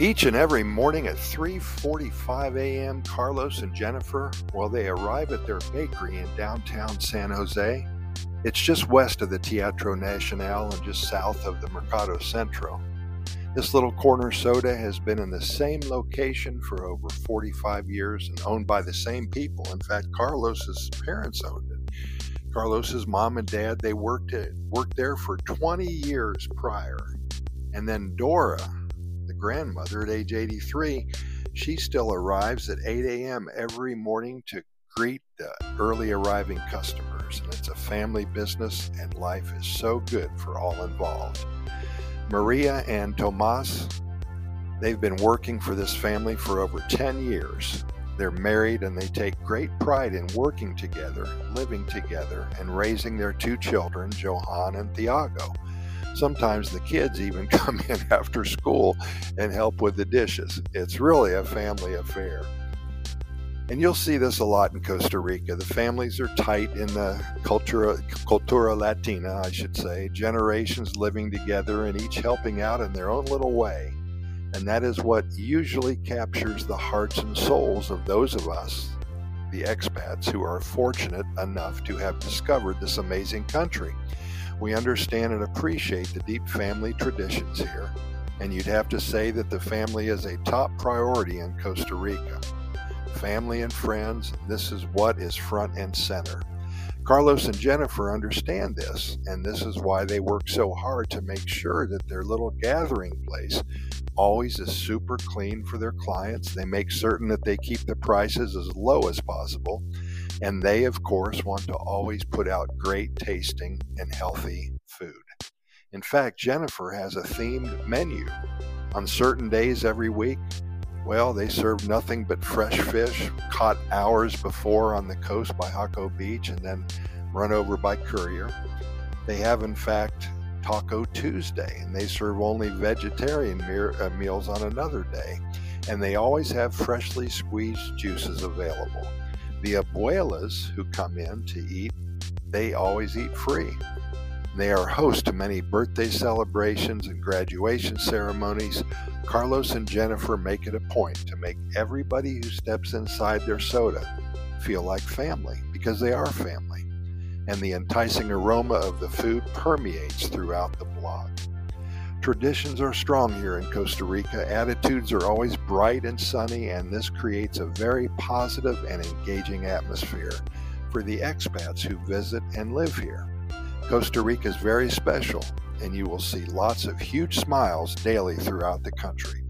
Each and every morning at 3:45 a.m., Carlos and Jennifer, while they arrive at their bakery in downtown San Jose. It's just west of the Teatro Nacional and just south of the Mercado Centro. This little corner soda has been in the same location for over 45 years and owned by the same people. In fact, Carlos's parents owned it. Carlos's mom and dad, they worked it, worked there for 20 years prior. And then Dora, the grandmother at age 83, she still arrives at 8 a.m. every morning to greet the early arriving customers. And it's a family business, and life is so good for all involved. Maria and Tomas, they've been working for this family for over 10 years. They're married and they take great pride in working together, living together, and raising their two children, Johan and Thiago. Sometimes the kids even come in after school and help with the dishes. It's really a family affair. And you'll see this a lot in Costa Rica. The families are tight in the cultura, cultura latina, I should say, generations living together and each helping out in their own little way. And that is what usually captures the hearts and souls of those of us, the expats, who are fortunate enough to have discovered this amazing country. We understand and appreciate the deep family traditions here, and you'd have to say that the family is a top priority in Costa Rica family and friends. This is what is front and center. Carlos and Jennifer understand this, and this is why they work so hard to make sure that their little gathering place always is super clean for their clients. They make certain that they keep the prices as low as possible, and they, of course, want to always put out great tasting and healthy food. In fact, Jennifer has a themed menu. On certain days every week, well, they serve nothing but fresh fish caught hours before on the coast by Jaco Beach and then run over by courier. They have, in fact, Taco Tuesday, and they serve only vegetarian uh, meals on another day. And they always have freshly squeezed juices available. The abuelas who come in to eat, they always eat free. They are host to many birthday celebrations and graduation ceremonies. Carlos and Jennifer make it a point to make everybody who steps inside their soda feel like family because they are family. And the enticing aroma of the food permeates throughout the block. Traditions are strong here in Costa Rica. Attitudes are always bright and sunny, and this creates a very positive and engaging atmosphere for the expats who visit and live here. Costa Rica is very special, and you will see lots of huge smiles daily throughout the country.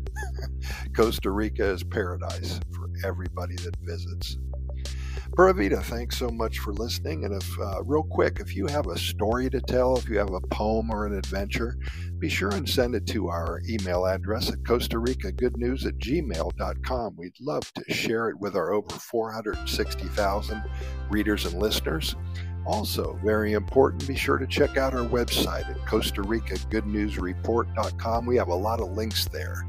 Costa Rica is paradise for everybody that visits. Pura Vida, thanks so much for listening. And if, uh, real quick, if you have a story to tell, if you have a poem or an adventure, be sure and send it to our email address at Costa Rica Good News at gmail.com. We'd love to share it with our over 460,000 readers and listeners. Also, very important, be sure to check out our website at Costa Rica Good News. We have a lot of links there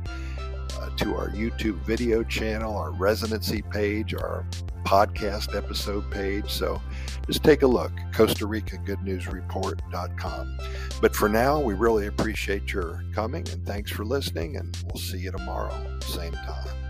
uh, to our YouTube video channel, our residency page, our podcast episode page. So just take a look, Costa Rica Good News Report.com. But for now, we really appreciate your coming and thanks for listening, and we'll see you tomorrow, same time.